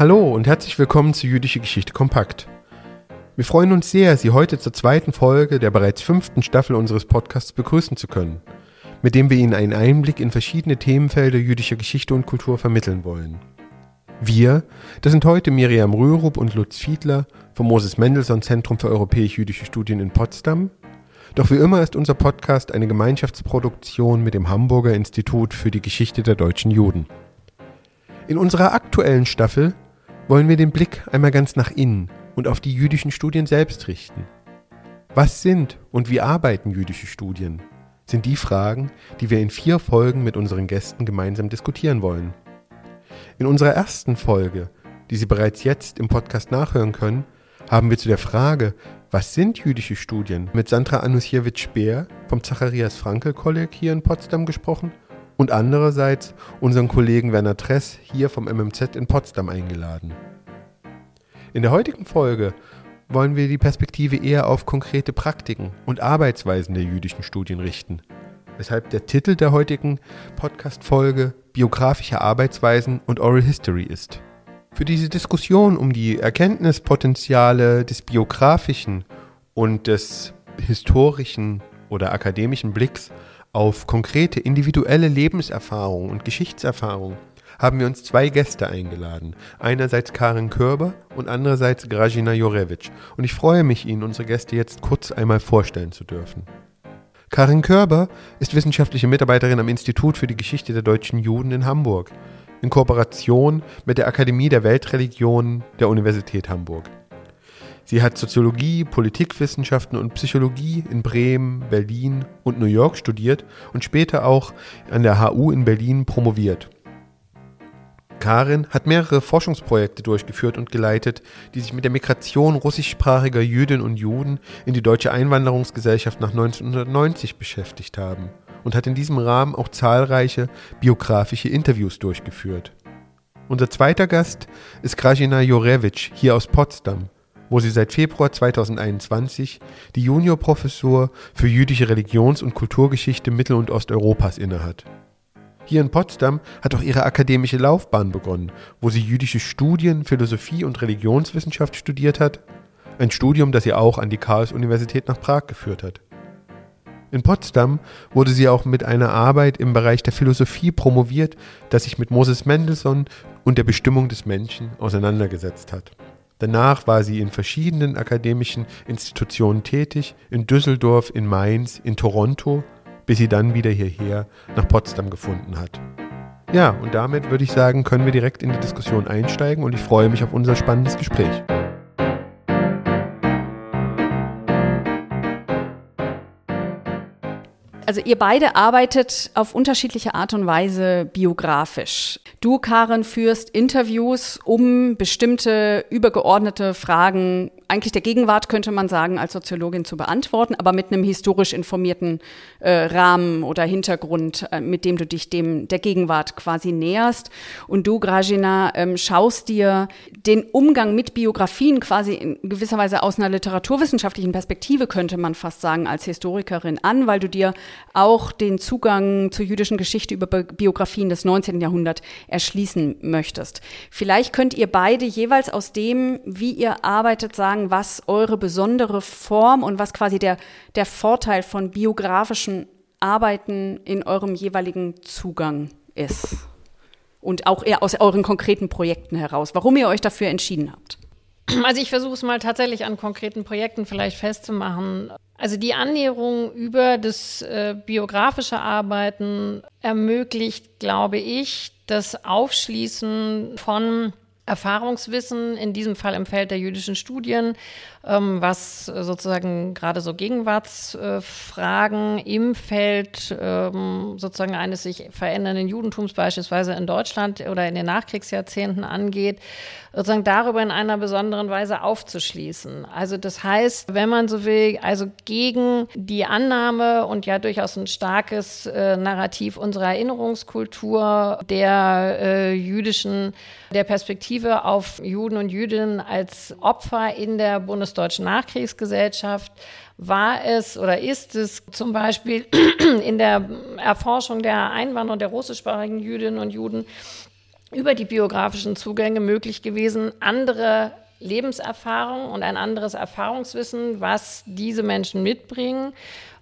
Hallo und herzlich willkommen zu Jüdische Geschichte Kompakt. Wir freuen uns sehr, Sie heute zur zweiten Folge der bereits fünften Staffel unseres Podcasts begrüßen zu können, mit dem wir Ihnen einen Einblick in verschiedene Themenfelder jüdischer Geschichte und Kultur vermitteln wollen. Wir, das sind heute Miriam Rürup und Lutz Fiedler vom Moses Mendelssohn Zentrum für europäisch-jüdische Studien in Potsdam. Doch wie immer ist unser Podcast eine Gemeinschaftsproduktion mit dem Hamburger Institut für die Geschichte der deutschen Juden. In unserer aktuellen Staffel wollen wir den Blick einmal ganz nach innen und auf die jüdischen Studien selbst richten. Was sind und wie arbeiten jüdische Studien? Sind die Fragen, die wir in vier Folgen mit unseren Gästen gemeinsam diskutieren wollen. In unserer ersten Folge, die Sie bereits jetzt im Podcast nachhören können, haben wir zu der Frage, was sind jüdische Studien, mit Sandra Anusiewicz-Speer vom Zacharias Frankel Kolleg hier in Potsdam gesprochen und andererseits unseren Kollegen Werner Tress hier vom MMZ in Potsdam eingeladen. In der heutigen Folge wollen wir die Perspektive eher auf konkrete Praktiken und Arbeitsweisen der jüdischen Studien richten, weshalb der Titel der heutigen Podcast-Folge Biografische Arbeitsweisen und Oral History ist. Für diese Diskussion um die Erkenntnispotenziale des biografischen und des historischen oder akademischen Blicks auf konkrete individuelle Lebenserfahrungen und Geschichtserfahrungen haben wir uns zwei Gäste eingeladen. Einerseits Karin Körber und andererseits Grajina Jorevich. Und ich freue mich, Ihnen unsere Gäste jetzt kurz einmal vorstellen zu dürfen. Karin Körber ist wissenschaftliche Mitarbeiterin am Institut für die Geschichte der deutschen Juden in Hamburg, in Kooperation mit der Akademie der Weltreligionen der Universität Hamburg. Sie hat Soziologie, Politikwissenschaften und Psychologie in Bremen, Berlin und New York studiert und später auch an der HU in Berlin promoviert. Karin hat mehrere Forschungsprojekte durchgeführt und geleitet, die sich mit der Migration russischsprachiger Jüdinnen und Juden in die deutsche Einwanderungsgesellschaft nach 1990 beschäftigt haben und hat in diesem Rahmen auch zahlreiche biografische Interviews durchgeführt. Unser zweiter Gast ist Krajina Jorevich hier aus Potsdam, wo sie seit Februar 2021 die Juniorprofessur für jüdische Religions- und Kulturgeschichte Mittel- und Osteuropas innehat. Hier in Potsdam hat auch ihre akademische Laufbahn begonnen, wo sie jüdische Studien, Philosophie und Religionswissenschaft studiert hat, ein Studium, das sie auch an die Karls-Universität nach Prag geführt hat. In Potsdam wurde sie auch mit einer Arbeit im Bereich der Philosophie promoviert, das sich mit Moses Mendelssohn und der Bestimmung des Menschen auseinandergesetzt hat. Danach war sie in verschiedenen akademischen Institutionen tätig, in Düsseldorf, in Mainz, in Toronto bis sie dann wieder hierher nach Potsdam gefunden hat. Ja, und damit würde ich sagen, können wir direkt in die Diskussion einsteigen und ich freue mich auf unser spannendes Gespräch. Also ihr beide arbeitet auf unterschiedliche Art und Weise biografisch. Du, Karen, führst Interviews, um bestimmte übergeordnete Fragen eigentlich der Gegenwart, könnte man sagen, als Soziologin zu beantworten, aber mit einem historisch informierten äh, Rahmen oder Hintergrund, äh, mit dem du dich dem der Gegenwart quasi näherst. Und du, Grajina, ähm, schaust dir den Umgang mit Biografien quasi in gewisser Weise aus einer literaturwissenschaftlichen Perspektive, könnte man fast sagen, als Historikerin an, weil du dir auch den Zugang zur jüdischen Geschichte über Biografien des 19. Jahrhunderts erschließen möchtest. Vielleicht könnt ihr beide jeweils aus dem, wie ihr arbeitet, sagen, sagen, was eure besondere Form und was quasi der, der Vorteil von biografischen Arbeiten in eurem jeweiligen Zugang ist. Und auch eher aus euren konkreten Projekten heraus, warum ihr euch dafür entschieden habt. Also ich versuche es mal tatsächlich an konkreten Projekten vielleicht festzumachen. Also die Annäherung über das äh, biografische Arbeiten ermöglicht, glaube ich, das Aufschließen von Erfahrungswissen, in diesem Fall im Feld der jüdischen Studien, ähm, was sozusagen gerade so Gegenwartsfragen im Feld ähm, sozusagen eines sich verändernden Judentums beispielsweise in Deutschland oder in den Nachkriegsjahrzehnten angeht, sozusagen darüber in einer besonderen Weise aufzuschließen. Also das heißt, wenn man so will, also gegen die Annahme und ja durchaus ein starkes äh, Narrativ unserer Erinnerungskultur der äh, jüdischen, der Perspektive auf Juden und Jüdinnen als Opfer in der Bundes bundesdeutschen Nachkriegsgesellschaft war es oder ist es zum Beispiel in der Erforschung der Einwanderung der russischsprachigen Jüdinnen und Juden über die biografischen Zugänge möglich gewesen, andere Lebenserfahrungen und ein anderes Erfahrungswissen, was diese Menschen mitbringen,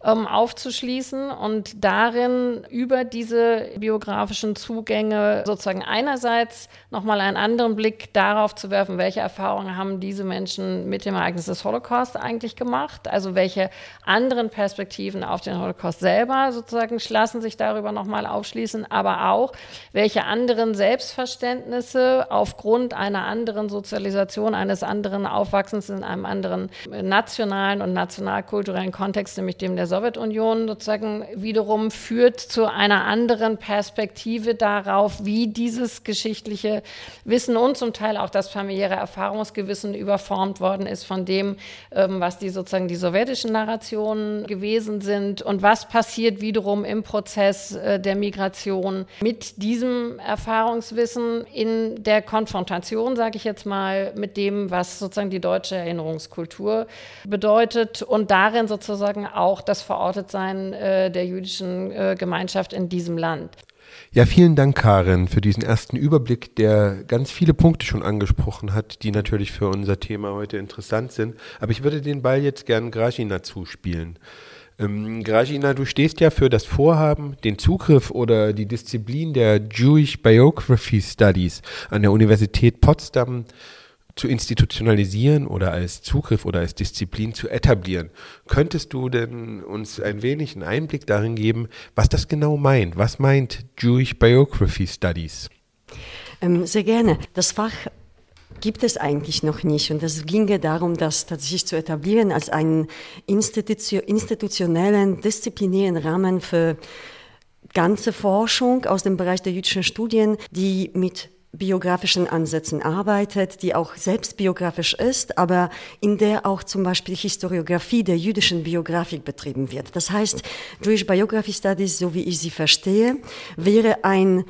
ähm, aufzuschließen und darin über diese biografischen Zugänge sozusagen einerseits nochmal einen anderen Blick darauf zu werfen, welche Erfahrungen haben diese Menschen mit dem Ereignis des Holocaust eigentlich gemacht, also welche anderen Perspektiven auf den Holocaust selber sozusagen lassen sich darüber nochmal aufschließen, aber auch welche anderen Selbstverständnisse aufgrund einer anderen Sozialisation, eines anderen Aufwachsens in einem anderen nationalen und nationalkulturellen Kontext, nämlich dem der Sowjetunion sozusagen wiederum führt zu einer anderen Perspektive darauf, wie dieses geschichtliche Wissen und zum Teil auch das familiäre Erfahrungsgewissen überformt worden ist von dem, ähm, was die sozusagen die sowjetischen Narrationen gewesen sind und was passiert wiederum im Prozess äh, der Migration mit diesem Erfahrungswissen in der Konfrontation, sage ich jetzt mal, mit dem, was sozusagen die deutsche Erinnerungskultur bedeutet und darin sozusagen auch das das Verortetsein äh, der jüdischen äh, Gemeinschaft in diesem Land. Ja, vielen Dank, Karin, für diesen ersten Überblick, der ganz viele Punkte schon angesprochen hat, die natürlich für unser Thema heute interessant sind. Aber ich würde den Ball jetzt gern Grajina zuspielen. Ähm, Grajina, du stehst ja für das Vorhaben, den Zugriff oder die Disziplin der Jewish Biography Studies an der Universität Potsdam zu institutionalisieren oder als Zugriff oder als Disziplin zu etablieren. Könntest du denn uns ein wenig einen Einblick darin geben, was das genau meint? Was meint Jewish Biography Studies? Ähm, sehr gerne. Das Fach gibt es eigentlich noch nicht. Und es ginge darum, das tatsächlich zu etablieren als einen institutionellen, disziplinären Rahmen für ganze Forschung aus dem Bereich der jüdischen Studien, die mit biografischen Ansätzen arbeitet, die auch selbst biografisch ist, aber in der auch zum Beispiel Historiografie der jüdischen Biografik betrieben wird. Das heißt, Jewish Biography Studies, so wie ich sie verstehe, wäre ein,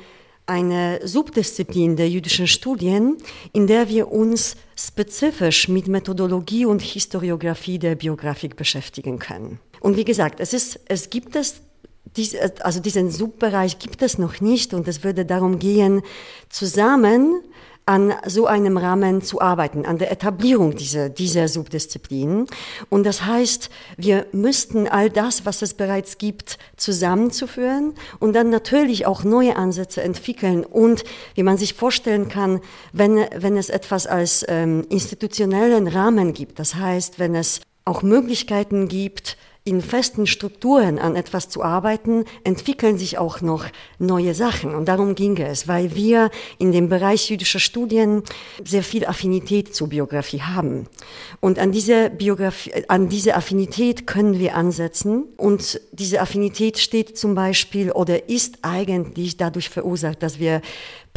eine Subdisziplin der jüdischen Studien, in der wir uns spezifisch mit Methodologie und Historiografie der Biografik beschäftigen können. Und wie gesagt, es, ist, es gibt es dies, also diesen Subbereich gibt es noch nicht und es würde darum gehen, zusammen an so einem Rahmen zu arbeiten, an der Etablierung dieser, dieser Subdisziplinen. Und das heißt, wir müssten all das, was es bereits gibt, zusammenzuführen und dann natürlich auch neue Ansätze entwickeln. Und wie man sich vorstellen kann, wenn, wenn es etwas als ähm, institutionellen Rahmen gibt, das heißt, wenn es auch Möglichkeiten gibt, in festen Strukturen an etwas zu arbeiten, entwickeln sich auch noch neue Sachen. Und darum ging es, weil wir in dem Bereich jüdischer Studien sehr viel Affinität zur Biografie haben. Und an diese Biografie, an diese Affinität können wir ansetzen. Und diese Affinität steht zum Beispiel oder ist eigentlich dadurch verursacht, dass wir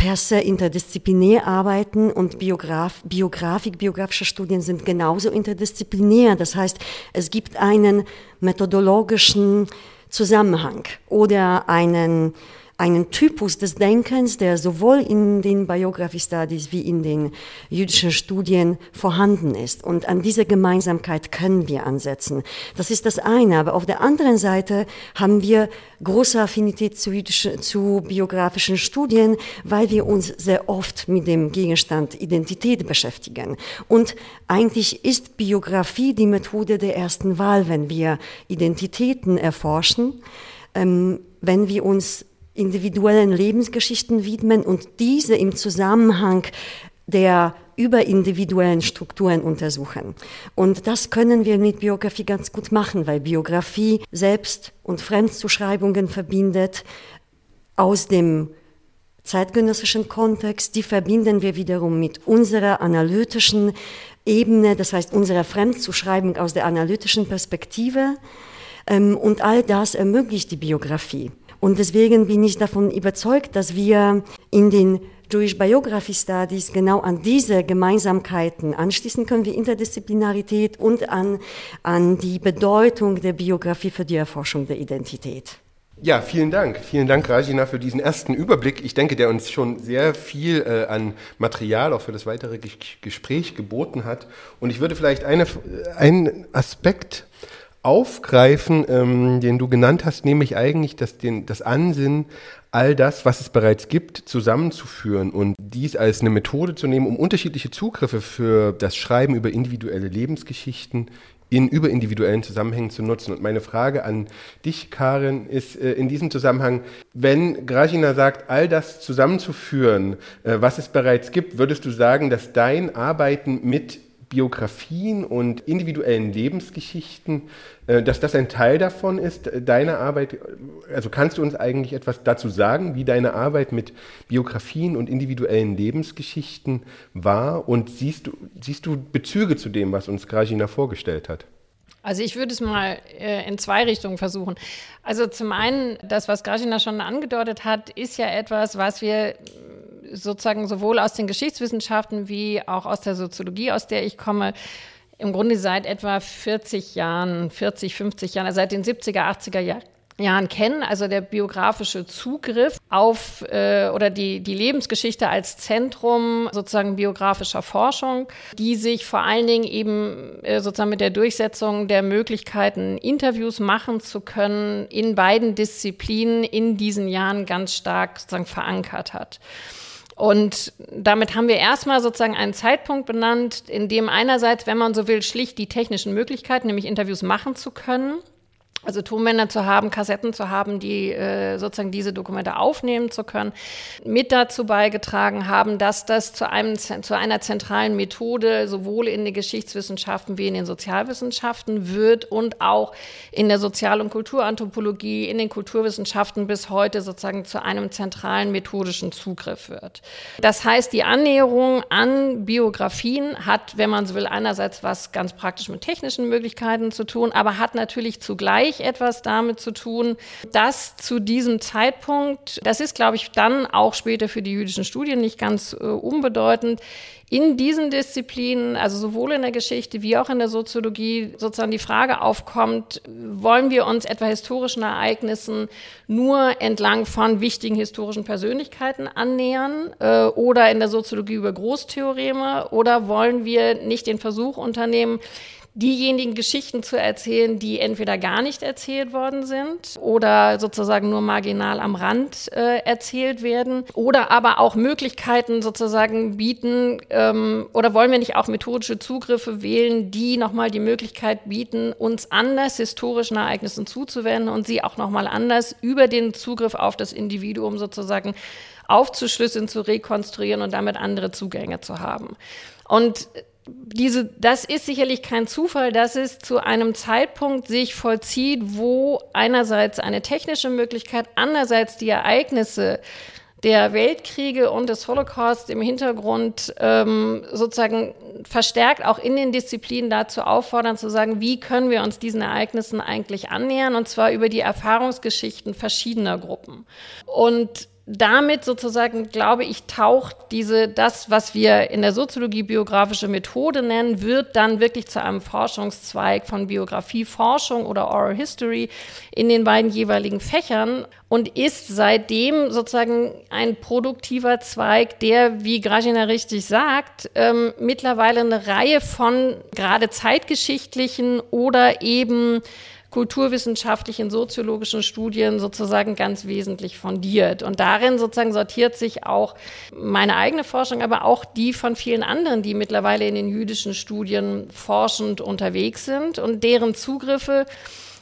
per se interdisziplinär arbeiten und Biograf, Biografik, biografische Studien sind genauso interdisziplinär. Das heißt, es gibt einen methodologischen Zusammenhang oder einen einen Typus des Denkens, der sowohl in den Biography Studies wie in den jüdischen Studien vorhanden ist. Und an diese Gemeinsamkeit können wir ansetzen. Das ist das eine. Aber auf der anderen Seite haben wir große Affinität zu, jüdischen, zu biografischen Studien, weil wir uns sehr oft mit dem Gegenstand Identität beschäftigen. Und eigentlich ist Biografie die Methode der ersten Wahl, wenn wir Identitäten erforschen, ähm, wenn wir uns individuellen Lebensgeschichten widmen und diese im Zusammenhang der überindividuellen Strukturen untersuchen. Und das können wir mit Biografie ganz gut machen, weil Biografie Selbst- und Fremdzuschreibungen verbindet aus dem zeitgenössischen Kontext. Die verbinden wir wiederum mit unserer analytischen Ebene, das heißt unserer Fremdzuschreibung aus der analytischen Perspektive. Ähm, und all das ermöglicht die Biografie. Und deswegen bin ich davon überzeugt, dass wir in den Jewish Biography Studies genau an diese Gemeinsamkeiten anschließen können, wie Interdisziplinarität und an, an die Bedeutung der Biografie für die Erforschung der Identität. Ja, vielen Dank. Vielen Dank, Rajina, für diesen ersten Überblick. Ich denke, der uns schon sehr viel äh, an Material auch für das weitere G Gespräch geboten hat. Und ich würde vielleicht eine, einen Aspekt aufgreifen, ähm, den du genannt hast, nämlich eigentlich das, den, das Ansinnen all das, was es bereits gibt, zusammenzuführen und dies als eine Methode zu nehmen, um unterschiedliche Zugriffe für das Schreiben über individuelle Lebensgeschichten in überindividuellen Zusammenhängen zu nutzen. Und meine Frage an dich, Karin, ist äh, in diesem Zusammenhang, wenn Grajina sagt, all das zusammenzuführen, äh, was es bereits gibt, würdest du sagen, dass dein Arbeiten mit Biografien und individuellen Lebensgeschichten, äh, dass das ein Teil davon ist, äh, deine Arbeit. Also kannst du uns eigentlich etwas dazu sagen, wie deine Arbeit mit Biografien und individuellen Lebensgeschichten war? Und siehst du, siehst du Bezüge zu dem, was uns Grajina vorgestellt hat? Also ich würde es mal äh, in zwei Richtungen versuchen. Also zum einen, das, was Grajina schon angedeutet hat, ist ja etwas, was wir sozusagen sowohl aus den Geschichtswissenschaften wie auch aus der Soziologie, aus der ich komme, im Grunde seit etwa 40 Jahren, 40, 50 Jahren, also seit den 70er, 80er Jahren Jahren kennen, also der biografische Zugriff auf äh, oder die, die Lebensgeschichte als Zentrum sozusagen biografischer Forschung, die sich vor allen Dingen eben äh, sozusagen mit der Durchsetzung der Möglichkeiten, Interviews machen zu können, in beiden Disziplinen in diesen Jahren ganz stark sozusagen verankert hat. Und damit haben wir erstmal sozusagen einen Zeitpunkt benannt, in dem einerseits, wenn man so will, schlicht die technischen Möglichkeiten, nämlich Interviews machen zu können, also Tonbänder zu haben, Kassetten zu haben, die äh, sozusagen diese Dokumente aufnehmen zu können, mit dazu beigetragen haben, dass das zu, einem, zu einer zentralen Methode sowohl in den Geschichtswissenschaften wie in den Sozialwissenschaften wird und auch in der Sozial- und Kulturanthropologie, in den Kulturwissenschaften bis heute sozusagen zu einem zentralen methodischen Zugriff wird. Das heißt, die Annäherung an Biografien hat, wenn man so will, einerseits was ganz praktisch mit technischen Möglichkeiten zu tun, aber hat natürlich zugleich zugleich etwas damit zu tun, dass zu diesem Zeitpunkt, das ist, glaube ich, dann auch später für die jüdischen Studien nicht ganz äh, unbedeutend, in diesen Disziplinen, also sowohl in der Geschichte wie auch in der Soziologie, sozusagen die Frage aufkommt, wollen wir uns etwa historischen Ereignissen nur entlang von wichtigen historischen Persönlichkeiten annähern äh, oder in der Soziologie über Großtheoreme oder wollen wir nicht den Versuch unternehmen, diejenigen Geschichten zu erzählen, die entweder gar nicht erzählt worden sind oder sozusagen nur marginal am Rand äh, erzählt werden oder aber auch Möglichkeiten sozusagen bieten ähm, oder wollen wir nicht auch methodische Zugriffe wählen, die nochmal die Möglichkeit bieten, uns anders historischen Ereignissen zuzuwenden und sie auch nochmal anders über den Zugriff auf das Individuum sozusagen aufzuschlüsseln, zu rekonstruieren und damit andere Zugänge zu haben. Und diese, das ist sicherlich kein Zufall, dass es zu einem Zeitpunkt sich vollzieht, wo einerseits eine technische Möglichkeit, andererseits die Ereignisse der Weltkriege und des Holocaust im Hintergrund ähm, sozusagen verstärkt auch in den Disziplinen dazu auffordern, zu sagen, wie können wir uns diesen Ereignissen eigentlich annähern, und zwar über die Erfahrungsgeschichten verschiedener Gruppen. Und damit sozusagen, glaube ich, taucht diese, das, was wir in der Soziologie biografische Methode nennen, wird dann wirklich zu einem Forschungszweig von Biografieforschung oder Oral History in den beiden jeweiligen Fächern und ist seitdem sozusagen ein produktiver Zweig, der, wie Grajina richtig sagt, ähm, mittlerweile eine Reihe von gerade zeitgeschichtlichen oder eben kulturwissenschaftlichen, soziologischen Studien sozusagen ganz wesentlich fundiert. Und darin sozusagen sortiert sich auch meine eigene Forschung, aber auch die von vielen anderen, die mittlerweile in den jüdischen Studien forschend unterwegs sind und deren Zugriffe,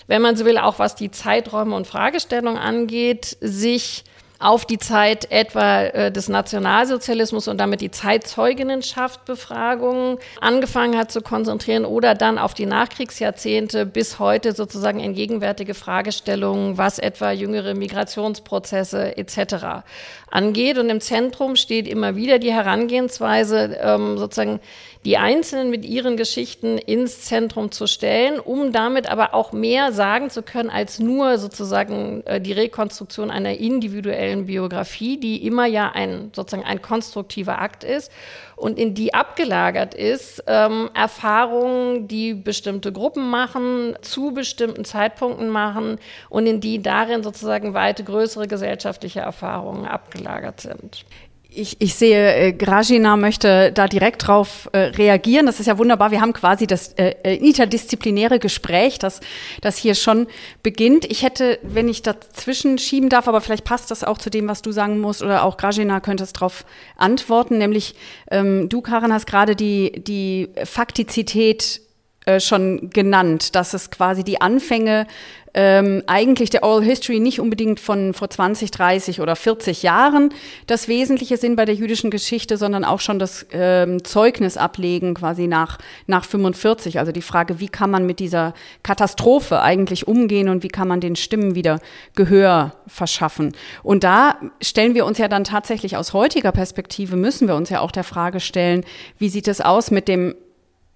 wenn man so will, auch was die Zeiträume und Fragestellungen angeht, sich auf die Zeit etwa äh, des Nationalsozialismus und damit die Zeitzeuginnenschaft-Befragungen angefangen hat zu konzentrieren oder dann auf die Nachkriegsjahrzehnte bis heute sozusagen in gegenwärtige Fragestellungen, was etwa jüngere Migrationsprozesse etc. angeht. Und im Zentrum steht immer wieder die Herangehensweise, ähm, sozusagen die Einzelnen mit ihren Geschichten ins Zentrum zu stellen, um damit aber auch mehr sagen zu können als nur sozusagen äh, die Rekonstruktion einer individuellen Biografie, die immer ja ein sozusagen ein konstruktiver Akt ist und in die abgelagert ist ähm, Erfahrungen, die bestimmte Gruppen machen, zu bestimmten Zeitpunkten machen und in die darin sozusagen weite größere gesellschaftliche Erfahrungen abgelagert sind. Ich, ich sehe, äh, Grajina möchte da direkt drauf äh, reagieren. Das ist ja wunderbar. Wir haben quasi das äh, äh, interdisziplinäre Gespräch, das, das hier schon beginnt. Ich hätte, wenn ich dazwischen schieben darf, aber vielleicht passt das auch zu dem, was du sagen musst, oder auch Grajina könnte es darauf antworten, nämlich ähm, du, Karin, hast gerade die, die Faktizität äh, schon genannt, dass es quasi die Anfänge ähm, eigentlich der Oral History nicht unbedingt von vor 20, 30 oder 40 Jahren das Wesentliche sind bei der jüdischen Geschichte, sondern auch schon das ähm, Zeugnis ablegen quasi nach, nach 45. Also die Frage, wie kann man mit dieser Katastrophe eigentlich umgehen und wie kann man den Stimmen wieder Gehör verschaffen. Und da stellen wir uns ja dann tatsächlich aus heutiger Perspektive, müssen wir uns ja auch der Frage stellen, wie sieht es aus mit dem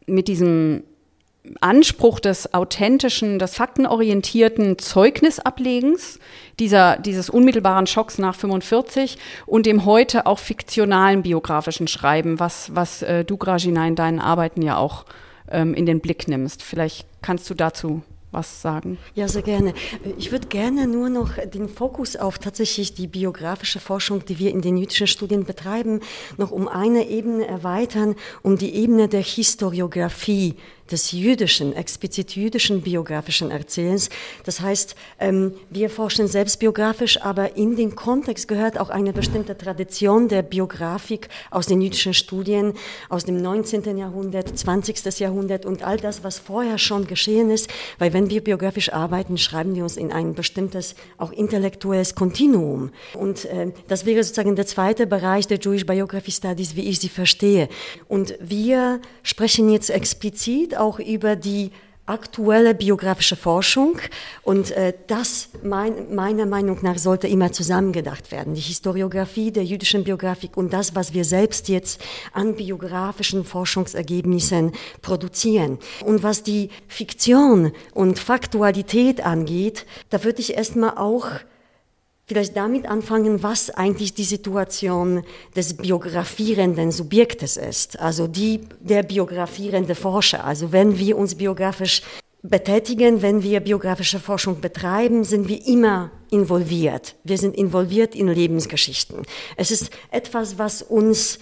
mit diesem Anspruch des authentischen, des faktenorientierten Zeugnisablegens, dieser, dieses unmittelbaren Schocks nach 45 und dem heute auch fiktionalen biografischen Schreiben, was, was äh, du, Grajina, in deinen Arbeiten ja auch ähm, in den Blick nimmst. Vielleicht kannst du dazu was sagen. Ja, sehr gerne. Ich würde gerne nur noch den Fokus auf tatsächlich die biografische Forschung, die wir in den jüdischen Studien betreiben, noch um eine Ebene erweitern, um die Ebene der Historiographie des jüdischen, explizit jüdischen biografischen Erzählens. Das heißt, ähm, wir forschen selbst biografisch, aber in den Kontext gehört auch eine bestimmte Tradition der Biografik aus den jüdischen Studien aus dem 19. Jahrhundert, 20. Jahrhundert und all das, was vorher schon geschehen ist. Weil wenn wir biografisch arbeiten, schreiben wir uns in ein bestimmtes, auch intellektuelles Kontinuum. Und äh, das wäre sozusagen der zweite Bereich der Jewish Biography Studies, wie ich sie verstehe. Und wir sprechen jetzt explizit auch über die aktuelle biografische Forschung und äh, das mein, meiner Meinung nach sollte immer zusammengedacht werden. Die Historiografie der jüdischen Biografik und das, was wir selbst jetzt an biografischen Forschungsergebnissen produzieren. Und was die Fiktion und Faktualität angeht, da würde ich erstmal auch vielleicht damit anfangen, was eigentlich die Situation des biografierenden Subjektes ist, also die der biografierende Forscher. Also wenn wir uns biografisch betätigen, wenn wir biografische Forschung betreiben, sind wir immer involviert. Wir sind involviert in Lebensgeschichten. Es ist etwas, was uns,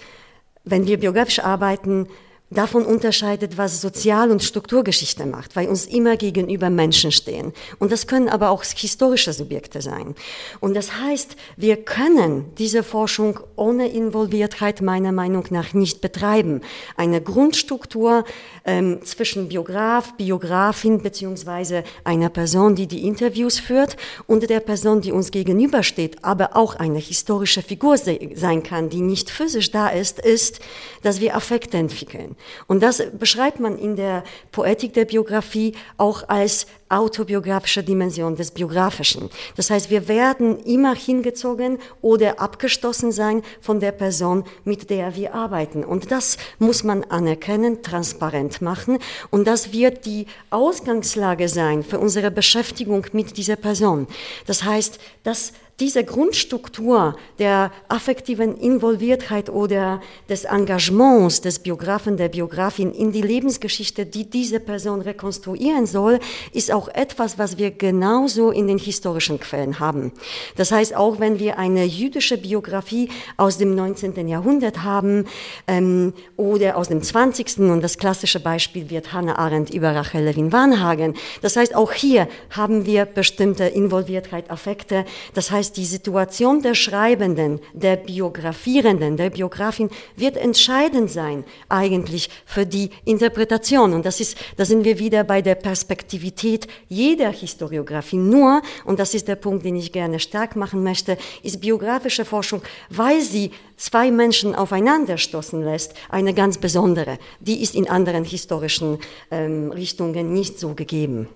wenn wir biografisch arbeiten, davon unterscheidet, was Sozial- und Strukturgeschichte macht, weil uns immer gegenüber Menschen stehen. Und das können aber auch historische Subjekte sein. Und das heißt, wir können diese Forschung ohne Involviertheit meiner Meinung nach nicht betreiben. Eine Grundstruktur ähm, zwischen Biograf, Biografin beziehungsweise einer Person, die die Interviews führt und der Person, die uns gegenübersteht, aber auch eine historische Figur sein kann, die nicht physisch da ist, ist, dass wir Affekte entwickeln. Und das beschreibt man in der Poetik der Biografie auch als autobiografische Dimension des Biografischen. Das heißt, wir werden immer hingezogen oder abgestoßen sein von der Person, mit der wir arbeiten. Und das muss man anerkennen, transparent machen. Und das wird die Ausgangslage sein für unsere Beschäftigung mit dieser Person. Das heißt, dass diese Grundstruktur der affektiven Involviertheit oder des Engagements des Biografen, der Biografin in die Lebensgeschichte, die diese Person rekonstruieren soll, ist auch etwas, was wir genauso in den historischen Quellen haben. Das heißt, auch wenn wir eine jüdische Biografie aus dem 19. Jahrhundert haben ähm, oder aus dem 20. und das klassische Beispiel wird Hannah Arendt über Rachel Levin-Warnhagen. Das heißt, auch hier haben wir bestimmte Involviertheit, Affekte. Das heißt, die Situation der Schreibenden, der Biografierenden, der Biografin wird entscheidend sein eigentlich für die Interpretation. Und das ist, da sind wir wieder bei der Perspektivität jeder Historiografie. Nur, und das ist der Punkt, den ich gerne stark machen möchte, ist biografische Forschung, weil sie zwei Menschen aufeinander stoßen lässt, eine ganz besondere. Die ist in anderen historischen ähm, Richtungen nicht so gegeben.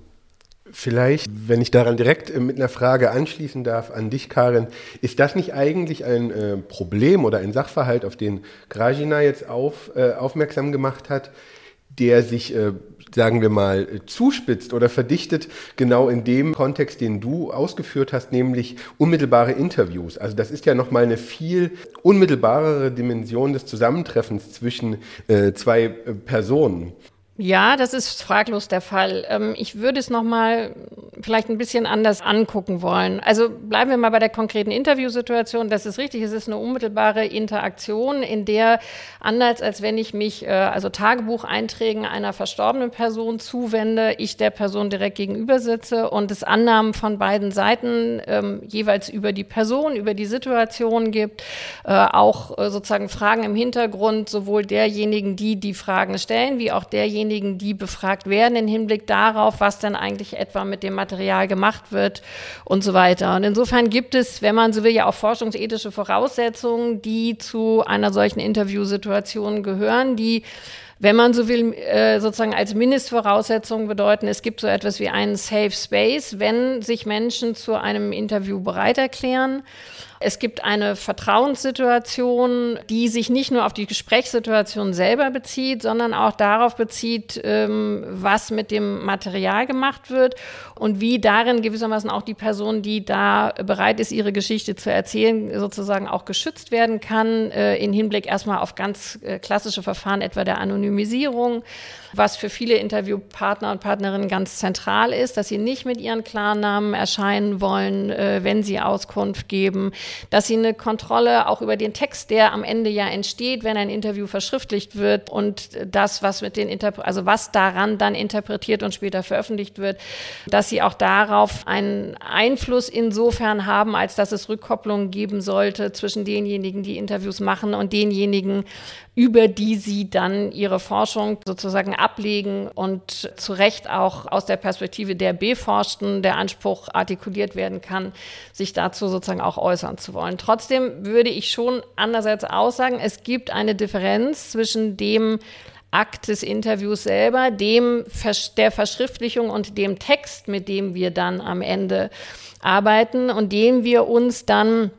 Vielleicht, wenn ich daran direkt äh, mit einer Frage anschließen darf an dich, Karin, ist das nicht eigentlich ein äh, Problem oder ein Sachverhalt, auf den Grajina jetzt auf, äh, aufmerksam gemacht hat, der sich, äh, sagen wir mal, zuspitzt oder verdichtet, genau in dem Kontext, den du ausgeführt hast, nämlich unmittelbare Interviews. Also das ist ja nochmal eine viel unmittelbarere Dimension des Zusammentreffens zwischen äh, zwei äh, Personen. Ja, das ist fraglos der Fall. Ähm, ich würde es nochmal vielleicht ein bisschen anders angucken wollen. Also bleiben wir mal bei der konkreten Interviewsituation. Das ist richtig, es ist eine unmittelbare Interaktion, in der anders als wenn ich mich, äh, also Tagebucheinträgen einer verstorbenen Person zuwende, ich der Person direkt gegenüber sitze und es Annahmen von beiden Seiten ähm, jeweils über die Person, über die Situation gibt, äh, auch äh, sozusagen Fragen im Hintergrund, sowohl derjenigen, die die Fragen stellen, wie auch derjenigen, die befragt werden, im Hinblick darauf, was dann eigentlich etwa mit dem gemacht wird und so weiter. Und insofern gibt es, wenn man so will, ja auch forschungsethische Voraussetzungen, die zu einer solchen Interviewsituation gehören, die wenn man so will, äh, sozusagen als Mindestvoraussetzung bedeuten, es gibt so etwas wie einen Safe Space, wenn sich Menschen zu einem Interview bereit erklären es gibt eine Vertrauenssituation, die sich nicht nur auf die Gesprächssituation selber bezieht, sondern auch darauf bezieht, ähm, was mit dem Material gemacht wird und wie darin gewissermaßen auch die Person, die da bereit ist, ihre Geschichte zu erzählen, sozusagen auch geschützt werden kann, äh, in Hinblick erstmal auf ganz äh, klassische Verfahren, etwa der Anonymisierung was für viele Interviewpartner und Partnerinnen ganz zentral ist, dass sie nicht mit ihren Klarnamen erscheinen wollen, äh, wenn sie Auskunft geben, dass sie eine Kontrolle auch über den Text, der am Ende ja entsteht, wenn ein Interview verschriftlicht wird und das, was mit den Interpre also was daran dann interpretiert und später veröffentlicht wird, dass sie auch darauf einen Einfluss insofern haben, als dass es Rückkopplungen geben sollte zwischen denjenigen, die Interviews machen und denjenigen, über die sie dann ihre Forschung sozusagen ablegen und zu Recht auch aus der Perspektive der Beforschten der Anspruch artikuliert werden kann, sich dazu sozusagen auch äußern zu wollen. Trotzdem würde ich schon andererseits aussagen, es gibt eine Differenz zwischen dem Akt des Interviews selber, dem der Verschriftlichung und dem Text, mit dem wir dann am Ende arbeiten und dem wir uns dann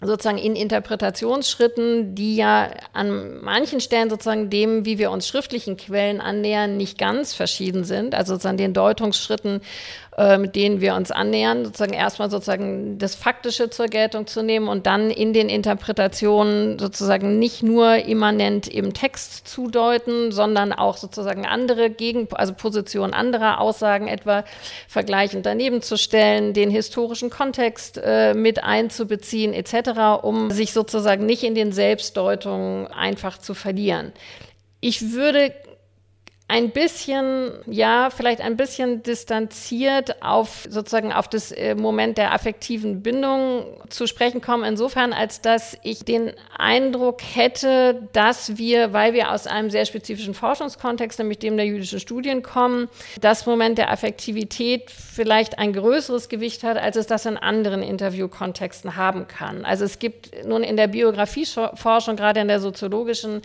sozusagen in Interpretationsschritten, die ja an manchen Stellen sozusagen dem, wie wir uns schriftlichen Quellen annähern, nicht ganz verschieden sind. Also sozusagen den Deutungsschritten äh, mit denen wir uns annähern, sozusagen erstmal sozusagen das Faktische zur Geltung zu nehmen und dann in den Interpretationen sozusagen nicht nur immanent im Text zu deuten, sondern auch sozusagen andere Gegen, also Positionen anderer Aussagen etwa vergleichend daneben zu stellen, den historischen Kontext äh, mit einzubeziehen etc., um sich sozusagen nicht in den Selbstdeutungen einfach zu verlieren. Ich würde ein bisschen, ja, vielleicht ein bisschen distanziert auf sozusagen auf das äh, Moment der affektiven Bindung zu sprechen kommen, insofern, als dass ich den Eindruck hätte, dass wir, weil wir aus einem sehr spezifischen Forschungskontext, nämlich dem der jüdischen Studien kommen, das Moment der Affektivität vielleicht ein größeres Gewicht hat, als es das in anderen Interviewkontexten haben kann. Also es gibt nun in der Biografieforschung, gerade in der soziologischen,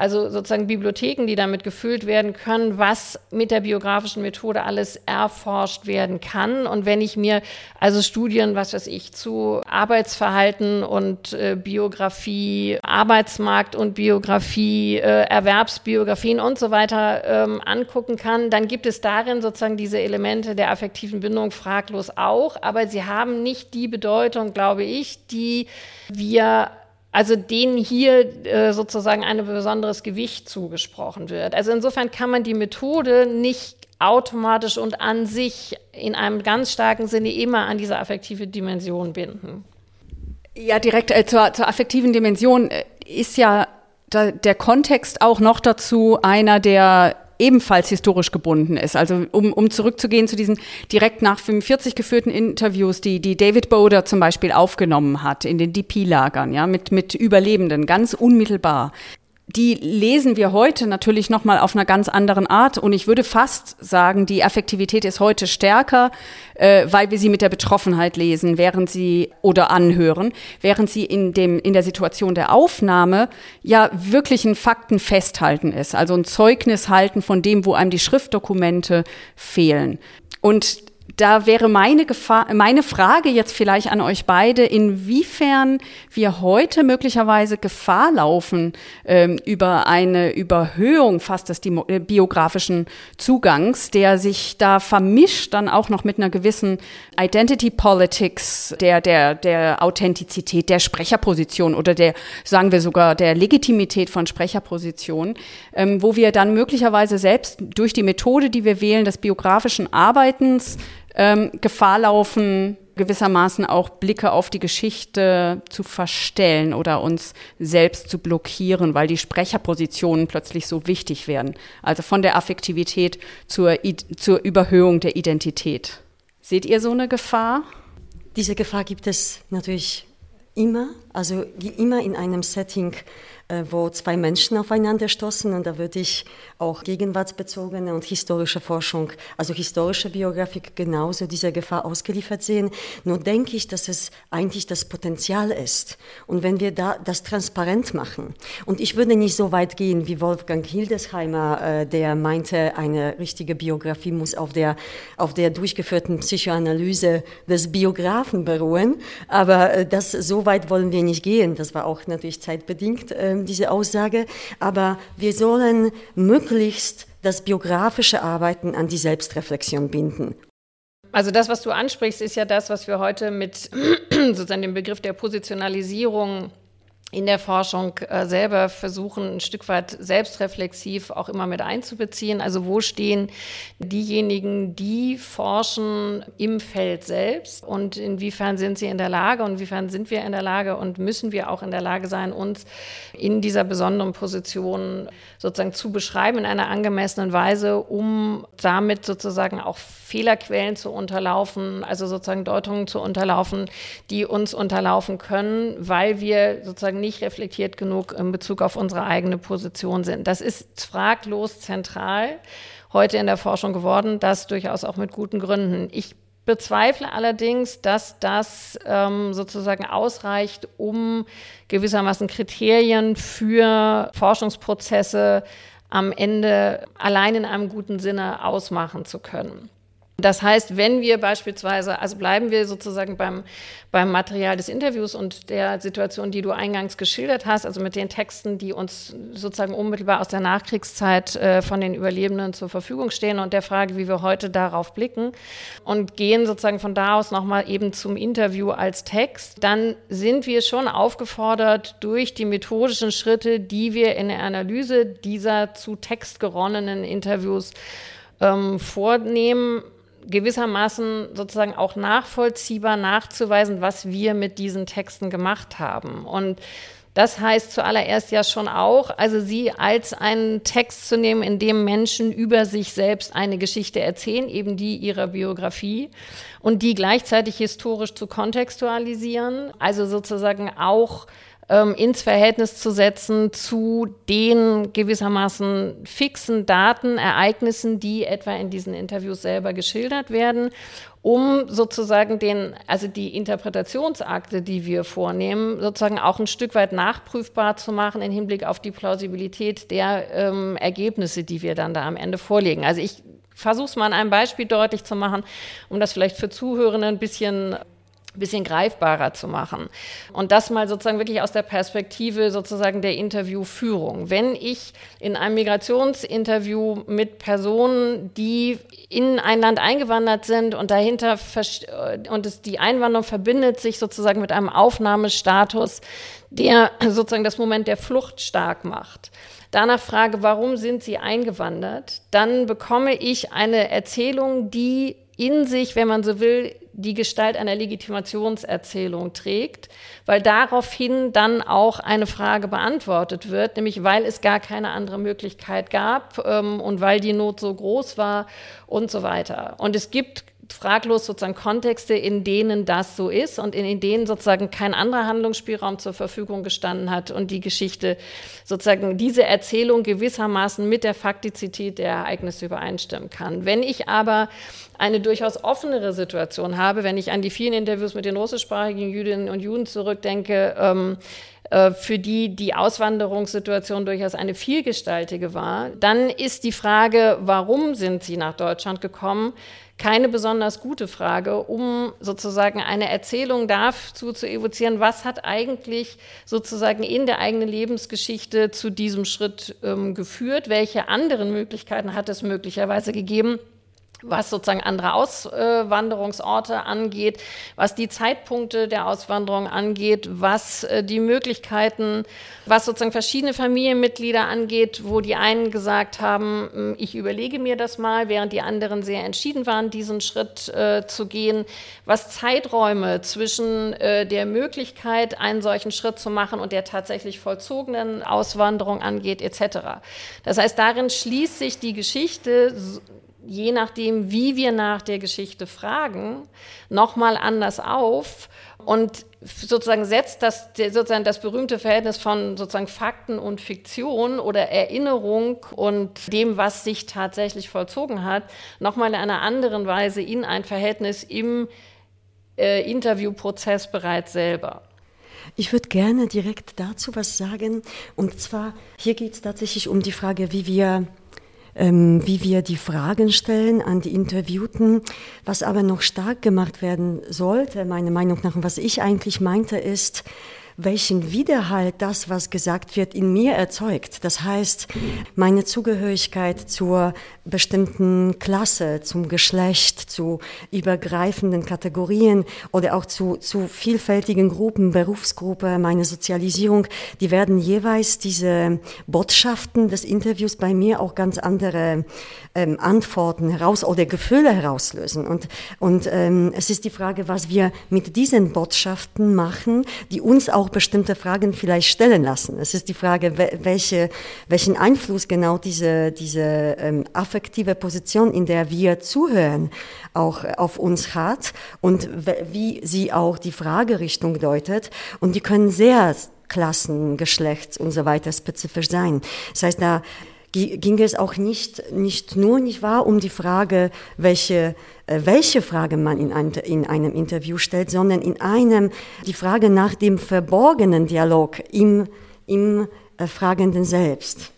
also sozusagen Bibliotheken, die damit gefüllt werden können, was mit der biografischen Methode alles erforscht werden kann. Und wenn ich mir also Studien, was weiß ich, zu Arbeitsverhalten und äh, Biografie, Arbeitsmarkt und Biografie, äh, Erwerbsbiografien und so weiter ähm, angucken kann, dann gibt es darin sozusagen diese Elemente der affektiven Bindung fraglos auch, aber sie haben nicht die Bedeutung, glaube ich, die wir also denen hier äh, sozusagen ein besonderes Gewicht zugesprochen wird. Also insofern kann man die Methode nicht automatisch und an sich in einem ganz starken Sinne immer an diese affektive Dimension binden. Ja, direkt äh, zur, zur affektiven Dimension äh, ist ja da, der Kontext auch noch dazu einer, der ebenfalls historisch gebunden ist. Also um, um zurückzugehen zu diesen direkt nach 45 geführten Interviews, die, die David Boder zum Beispiel aufgenommen hat in den DP-Lagern, ja, mit, mit Überlebenden, ganz unmittelbar die lesen wir heute natürlich noch mal auf einer ganz anderen Art und ich würde fast sagen, die Affektivität ist heute stärker, äh, weil wir sie mit der Betroffenheit lesen, während sie oder anhören, während sie in dem in der Situation der Aufnahme ja wirklich ein Fakten festhalten ist, also ein Zeugnis halten von dem, wo einem die Schriftdokumente fehlen. Und da wäre meine, Gefahr, meine Frage jetzt vielleicht an euch beide, inwiefern wir heute möglicherweise Gefahr laufen ähm, über eine Überhöhung fast des äh, biografischen Zugangs, der sich da vermischt dann auch noch mit einer gewissen Identity Politics, der, der, der Authentizität der Sprecherposition oder der, sagen wir sogar, der Legitimität von Sprecherpositionen, ähm, wo wir dann möglicherweise selbst durch die Methode, die wir wählen, des biografischen Arbeitens, ähm, Gefahr laufen, gewissermaßen auch Blicke auf die Geschichte zu verstellen oder uns selbst zu blockieren, weil die Sprecherpositionen plötzlich so wichtig werden. Also von der Affektivität zur, zur Überhöhung der Identität. Seht ihr so eine Gefahr? Diese Gefahr gibt es natürlich immer, also immer in einem Setting, wo zwei Menschen aufeinander stoßen. Und da würde ich auch gegenwartsbezogene und historische Forschung, also historische Biografie, genauso dieser Gefahr ausgeliefert sehen. Nur denke ich, dass es eigentlich das Potenzial ist. Und wenn wir da das transparent machen, und ich würde nicht so weit gehen wie Wolfgang Hildesheimer, äh, der meinte, eine richtige Biografie muss auf der, auf der durchgeführten Psychoanalyse des Biografen beruhen. Aber äh, das, so weit wollen wir nicht gehen. Das war auch natürlich zeitbedingt. Ähm, diese Aussage, aber wir sollen möglichst das biografische Arbeiten an die Selbstreflexion binden. Also das, was du ansprichst, ist ja das, was wir heute mit sozusagen dem Begriff der Positionalisierung in der Forschung äh, selber versuchen, ein Stück weit selbstreflexiv auch immer mit einzubeziehen. Also wo stehen diejenigen, die forschen im Feld selbst? Und inwiefern sind sie in der Lage? Und inwiefern sind wir in der Lage? Und müssen wir auch in der Lage sein, uns in dieser besonderen Position sozusagen zu beschreiben in einer angemessenen Weise, um damit sozusagen auch Fehlerquellen zu unterlaufen, also sozusagen Deutungen zu unterlaufen, die uns unterlaufen können, weil wir sozusagen nicht reflektiert genug in Bezug auf unsere eigene Position sind. Das ist fraglos zentral heute in der Forschung geworden, das durchaus auch mit guten Gründen. Ich bezweifle allerdings, dass das ähm, sozusagen ausreicht, um gewissermaßen Kriterien für Forschungsprozesse am Ende allein in einem guten Sinne ausmachen zu können. Das heißt, wenn wir beispielsweise, also bleiben wir sozusagen beim, beim Material des Interviews und der Situation, die du eingangs geschildert hast, also mit den Texten, die uns sozusagen unmittelbar aus der Nachkriegszeit äh, von den Überlebenden zur Verfügung stehen und der Frage, wie wir heute darauf blicken und gehen sozusagen von da aus nochmal eben zum Interview als Text, dann sind wir schon aufgefordert, durch die methodischen Schritte, die wir in der Analyse dieser zu Text geronnenen Interviews ähm, vornehmen, gewissermaßen sozusagen auch nachvollziehbar nachzuweisen, was wir mit diesen Texten gemacht haben. Und das heißt zuallererst ja schon auch, also sie als einen Text zu nehmen, in dem Menschen über sich selbst eine Geschichte erzählen, eben die ihrer Biografie, und die gleichzeitig historisch zu kontextualisieren, also sozusagen auch ähm, ins Verhältnis zu setzen zu den gewissermaßen fixen Daten, Ereignissen, die etwa in diesen Interviews selber geschildert werden um sozusagen den, also die Interpretationsakte, die wir vornehmen, sozusagen auch ein Stück weit nachprüfbar zu machen im Hinblick auf die Plausibilität der ähm, Ergebnisse, die wir dann da am Ende vorlegen. Also ich versuche es mal an einem Beispiel deutlich zu machen, um das vielleicht für Zuhörende ein bisschen bisschen greifbarer zu machen. Und das mal sozusagen wirklich aus der Perspektive sozusagen der Interviewführung. Wenn ich in einem Migrationsinterview mit Personen, die in ein Land eingewandert sind und dahinter und es, die Einwanderung verbindet sich sozusagen mit einem Aufnahmestatus, der sozusagen das Moment der Flucht stark macht. Danach frage, warum sind sie eingewandert? Dann bekomme ich eine Erzählung, die in sich, wenn man so will, die Gestalt einer Legitimationserzählung trägt, weil daraufhin dann auch eine Frage beantwortet wird, nämlich weil es gar keine andere Möglichkeit gab ähm, und weil die Not so groß war und so weiter. Und es gibt fraglos sozusagen Kontexte, in denen das so ist und in, in, denen sozusagen kein anderer Handlungsspielraum zur Verfügung gestanden hat und die Geschichte sozusagen diese Erzählung gewissermaßen mit der Faktizität der Ereignisse übereinstimmen kann. Wenn ich aber eine durchaus offenere Situation habe, wenn ich an die vielen Interviews mit den russischsprachigen Jüdinnen und Juden zurückdenke, ähm, äh, für die die Auswanderungssituation durchaus eine vielgestaltige war, dann ist die Frage, warum sind sie nach Deutschland gekommen, keine besonders gute Frage, um sozusagen eine Erzählung dazu zu evozieren, was hat eigentlich sozusagen in der eigenen Lebensgeschichte zu diesem Schritt ähm, geführt, welche anderen Möglichkeiten hat es möglicherweise gegeben was sozusagen andere Auswanderungsorte angeht, was die Zeitpunkte der Auswanderung angeht, was äh, die Möglichkeiten, was sozusagen verschiedene Familienmitglieder angeht, wo die einen gesagt haben, hm, ich überlege mir das mal, während die anderen sehr entschieden waren, diesen Schritt äh, zu gehen, was Zeiträume zwischen äh, der Möglichkeit, einen solchen Schritt zu machen und der tatsächlich vollzogenen Auswanderung angeht, etc. Das heißt, darin schließt sich die Geschichte je nachdem, wie wir nach der Geschichte fragen, nochmal anders auf und sozusagen setzt das, sozusagen das berühmte Verhältnis von sozusagen Fakten und Fiktion oder Erinnerung und dem, was sich tatsächlich vollzogen hat, nochmal in einer anderen Weise in ein Verhältnis im äh, Interviewprozess bereits selber. Ich würde gerne direkt dazu was sagen. Und zwar, hier geht es tatsächlich um die Frage, wie wir ähm, wie wir die Fragen stellen an die Interviewten. Was aber noch stark gemacht werden sollte, meiner Meinung nach, und was ich eigentlich meinte, ist, welchen Widerhalt das, was gesagt wird, in mir erzeugt. Das heißt, meine Zugehörigkeit zur bestimmten Klasse, zum Geschlecht, zu übergreifenden Kategorien oder auch zu, zu vielfältigen Gruppen, Berufsgruppe, meine Sozialisierung, die werden jeweils diese Botschaften des Interviews bei mir auch ganz andere ähm, Antworten heraus oder Gefühle herauslösen. Und, und ähm, es ist die Frage, was wir mit diesen Botschaften machen, die uns auch bestimmte Fragen vielleicht stellen lassen. Es ist die Frage, welche, welchen Einfluss genau diese, diese ähm, affektive Position, in der wir zuhören, auch auf uns hat und wie sie auch die Fragerichtung deutet. Und die können sehr Klassen, Geschlechts und so weiter spezifisch sein. Das heißt, da ging es auch nicht, nicht nur, nicht wahr, um die Frage, welche, äh, welche Frage man in, ein, in einem Interview stellt, sondern in einem die Frage nach dem verborgenen Dialog im, im äh, Fragenden selbst.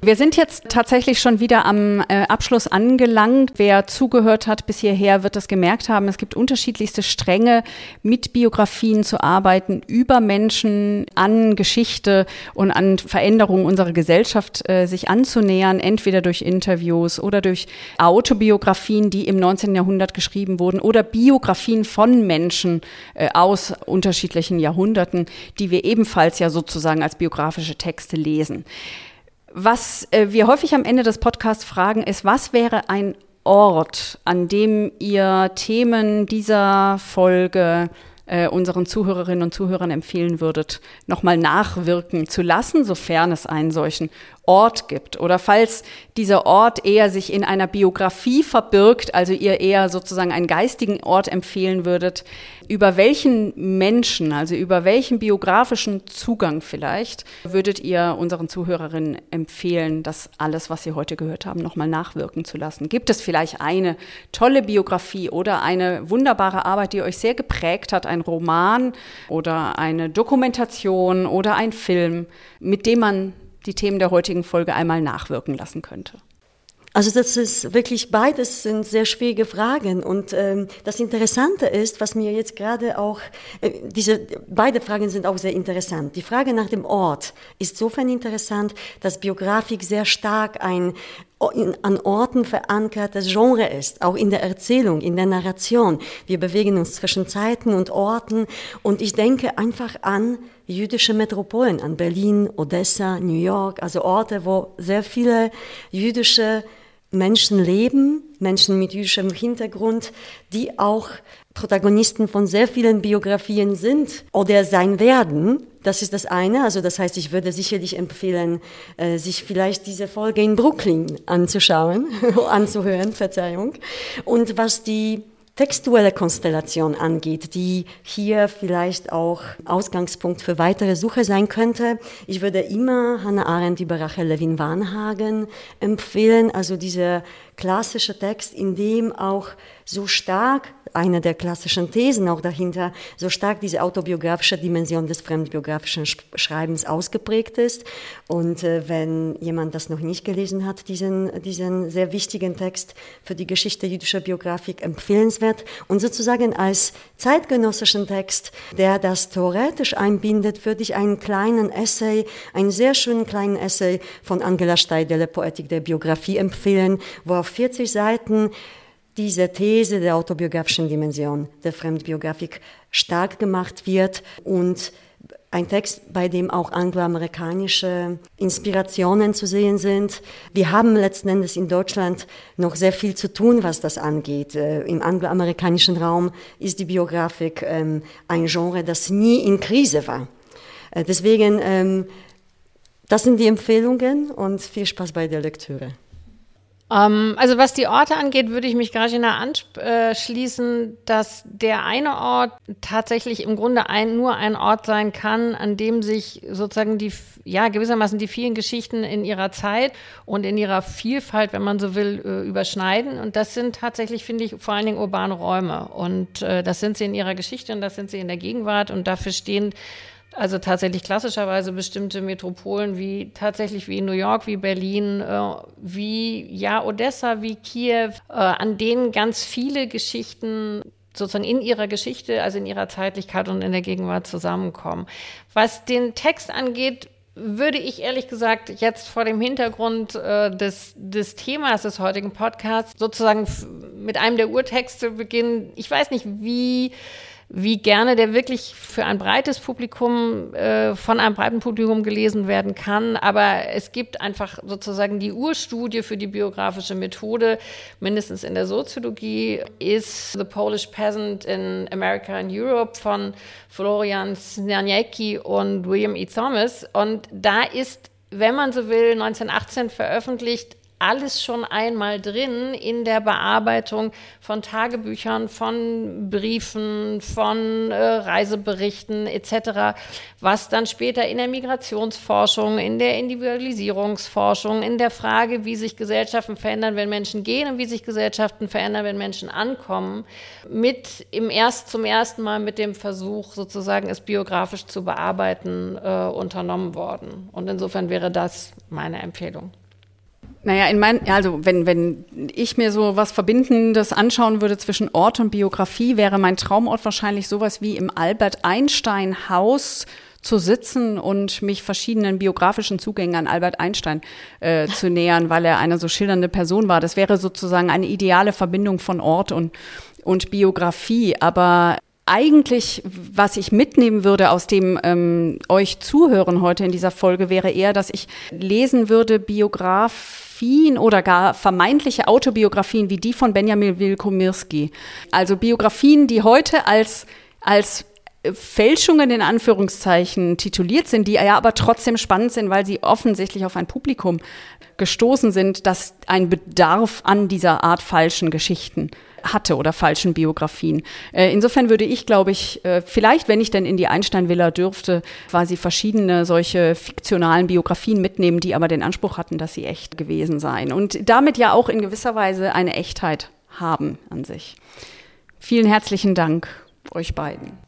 Wir sind jetzt tatsächlich schon wieder am äh, Abschluss angelangt. Wer zugehört hat bis hierher, wird das gemerkt haben. Es gibt unterschiedlichste Stränge, mit Biografien zu arbeiten, über Menschen an Geschichte und an Veränderungen unserer Gesellschaft äh, sich anzunähern, entweder durch Interviews oder durch Autobiografien, die im 19. Jahrhundert geschrieben wurden, oder Biografien von Menschen äh, aus unterschiedlichen Jahrhunderten, die wir ebenfalls ja sozusagen als biografische Texte lesen. Was äh, wir häufig am Ende des Podcasts fragen, ist, was wäre ein Ort, an dem ihr Themen dieser Folge äh, unseren Zuhörerinnen und Zuhörern empfehlen würdet, nochmal nachwirken zu lassen, sofern es einen solchen Ort gibt. Oder falls dieser Ort eher sich in einer Biografie verbirgt, also ihr eher sozusagen einen geistigen Ort empfehlen würdet, über welchen Menschen, also über welchen biografischen Zugang vielleicht, würdet ihr unseren Zuhörerinnen empfehlen, das alles, was sie heute gehört haben, nochmal nachwirken zu lassen? Gibt es vielleicht eine tolle Biografie oder eine wunderbare Arbeit, die euch sehr geprägt hat, ein Roman oder eine Dokumentation oder ein Film, mit dem man die Themen der heutigen Folge einmal nachwirken lassen könnte? Also das ist wirklich beides sind sehr schwierige Fragen und ähm, das Interessante ist, was mir jetzt gerade auch äh, diese beide Fragen sind auch sehr interessant. Die Frage nach dem Ort ist sofern interessant, dass Biografik sehr stark ein in, an Orten verankertes Genre ist, auch in der Erzählung, in der Narration. Wir bewegen uns zwischen Zeiten und Orten und ich denke einfach an jüdische Metropolen, an Berlin, Odessa, New York, also Orte, wo sehr viele jüdische Menschen leben, Menschen mit jüdischem Hintergrund, die auch Protagonisten von sehr vielen Biografien sind oder sein werden. Das ist das eine. Also das heißt, ich würde sicherlich empfehlen, äh, sich vielleicht diese Folge in Brooklyn anzuschauen, anzuhören, Verzeihung. Und was die textuelle Konstellation angeht, die hier vielleicht auch Ausgangspunkt für weitere Suche sein könnte. Ich würde immer Hannah Arendt über Rachel Levin Warnhagen empfehlen, also dieser klassische Text, in dem auch so stark eine der klassischen Thesen auch dahinter, so stark diese autobiografische Dimension des fremdbiografischen Schreibens ausgeprägt ist. Und äh, wenn jemand das noch nicht gelesen hat, diesen, diesen sehr wichtigen Text für die Geschichte jüdischer Biografie empfehlenswert und sozusagen als zeitgenössischen Text, der das theoretisch einbindet, würde ich einen kleinen Essay, einen sehr schönen kleinen Essay von Angela Steidele, Poetik der Biografie, empfehlen, wo auf 40 Seiten diese These der autobiografischen Dimension der Fremdbiografik stark gemacht wird und ein Text, bei dem auch angloamerikanische Inspirationen zu sehen sind. Wir haben letzten Endes in Deutschland noch sehr viel zu tun, was das angeht. Äh, Im angloamerikanischen Raum ist die Biografik ähm, ein Genre, das nie in Krise war. Äh, deswegen, ähm, das sind die Empfehlungen und viel Spaß bei der Lektüre. Ähm, also was die Orte angeht, würde ich mich Grajina anschließen, dass der eine Ort tatsächlich im Grunde ein, nur ein Ort sein kann, an dem sich sozusagen die, ja, gewissermaßen die vielen Geschichten in ihrer Zeit und in ihrer Vielfalt, wenn man so will, äh, überschneiden. Und das sind tatsächlich, finde ich, vor allen Dingen urbane Räume. Und äh, das sind sie in ihrer Geschichte und das sind sie in der Gegenwart. Und dafür stehen also tatsächlich klassischerweise bestimmte Metropolen wie tatsächlich wie New York, wie Berlin, äh, wie ja Odessa, wie Kiew, äh, an denen ganz viele Geschichten sozusagen in ihrer Geschichte, also in ihrer Zeitlichkeit und in der Gegenwart zusammenkommen. Was den Text angeht, würde ich ehrlich gesagt jetzt vor dem Hintergrund äh, des, des Themas des heutigen Podcasts sozusagen mit einem der Urtexte beginnen. Ich weiß nicht, wie wie gerne der wirklich für ein breites Publikum, äh, von einem breiten Publikum gelesen werden kann. Aber es gibt einfach sozusagen die Urstudie für die biografische Methode, mindestens in der Soziologie, ist The Polish Peasant in America and Europe von Florian Snaniecki und William E. Thomas. Und da ist wenn man so will, 1918 veröffentlicht, alles schon einmal drin in der Bearbeitung von Tagebüchern, von Briefen, von äh, Reiseberichten etc., was dann später in der Migrationsforschung, in der Individualisierungsforschung, in der Frage, wie sich Gesellschaften verändern, wenn Menschen gehen und wie sich Gesellschaften verändern, wenn Menschen ankommen, mit im erst zum ersten Mal mit dem Versuch sozusagen es biografisch zu bearbeiten äh, unternommen worden. Und insofern wäre das meine Empfehlung. Naja, in mein, also wenn, wenn ich mir so was Verbindendes anschauen würde zwischen Ort und Biografie, wäre mein Traumort wahrscheinlich sowas wie im Albert Einstein Haus zu sitzen und mich verschiedenen biografischen Zugängen an Albert Einstein äh, zu nähern, weil er eine so schildernde Person war. Das wäre sozusagen eine ideale Verbindung von Ort und, und Biografie. Aber eigentlich, was ich mitnehmen würde aus dem ähm, euch zuhören heute in dieser Folge, wäre eher, dass ich lesen würde Biograf Biografien oder gar vermeintliche Autobiografien wie die von Benjamin Wilkomirski. Also Biografien, die heute als, als Fälschungen in Anführungszeichen tituliert sind, die ja aber trotzdem spannend sind, weil sie offensichtlich auf ein Publikum gestoßen sind, das einen Bedarf an dieser Art falschen Geschichten hatte oder falschen Biografien. Äh, insofern würde ich, glaube ich, äh, vielleicht, wenn ich denn in die Einstein-Villa dürfte, quasi verschiedene solche fiktionalen Biografien mitnehmen, die aber den Anspruch hatten, dass sie echt gewesen seien und damit ja auch in gewisser Weise eine Echtheit haben an sich. Vielen herzlichen Dank euch beiden.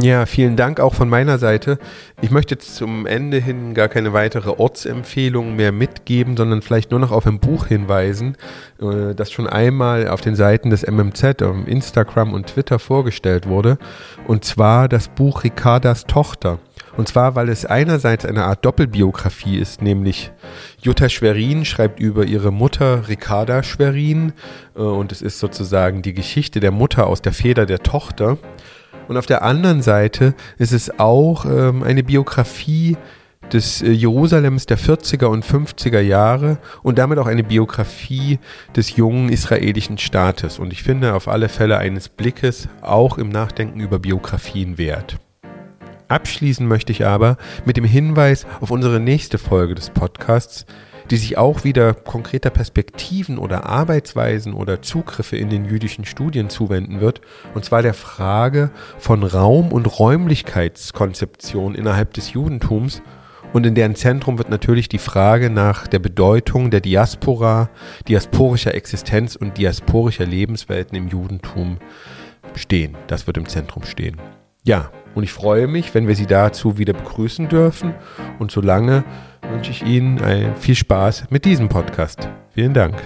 Ja, vielen Dank auch von meiner Seite. Ich möchte jetzt zum Ende hin gar keine weitere Ortsempfehlung mehr mitgeben, sondern vielleicht nur noch auf ein Buch hinweisen, äh, das schon einmal auf den Seiten des MMZ, auf Instagram und Twitter vorgestellt wurde. Und zwar das Buch Ricardas Tochter. Und zwar, weil es einerseits eine Art Doppelbiografie ist, nämlich Jutta Schwerin schreibt über ihre Mutter Ricarda Schwerin äh, und es ist sozusagen die Geschichte der Mutter aus der Feder der Tochter. Und auf der anderen Seite ist es auch ähm, eine Biografie des äh, Jerusalems der 40er und 50er Jahre und damit auch eine Biografie des jungen israelischen Staates. Und ich finde auf alle Fälle eines Blickes auch im Nachdenken über Biografien wert. Abschließen möchte ich aber mit dem Hinweis auf unsere nächste Folge des Podcasts, die sich auch wieder konkreter Perspektiven oder Arbeitsweisen oder Zugriffe in den jüdischen Studien zuwenden wird, und zwar der Frage von Raum- und Räumlichkeitskonzeption innerhalb des Judentums und in deren Zentrum wird natürlich die Frage nach der Bedeutung der Diaspora, diasporischer Existenz und diasporischer Lebenswelten im Judentum stehen. Das wird im Zentrum stehen. Ja, und ich freue mich, wenn wir Sie dazu wieder begrüßen dürfen. Und solange wünsche ich Ihnen viel Spaß mit diesem Podcast. Vielen Dank.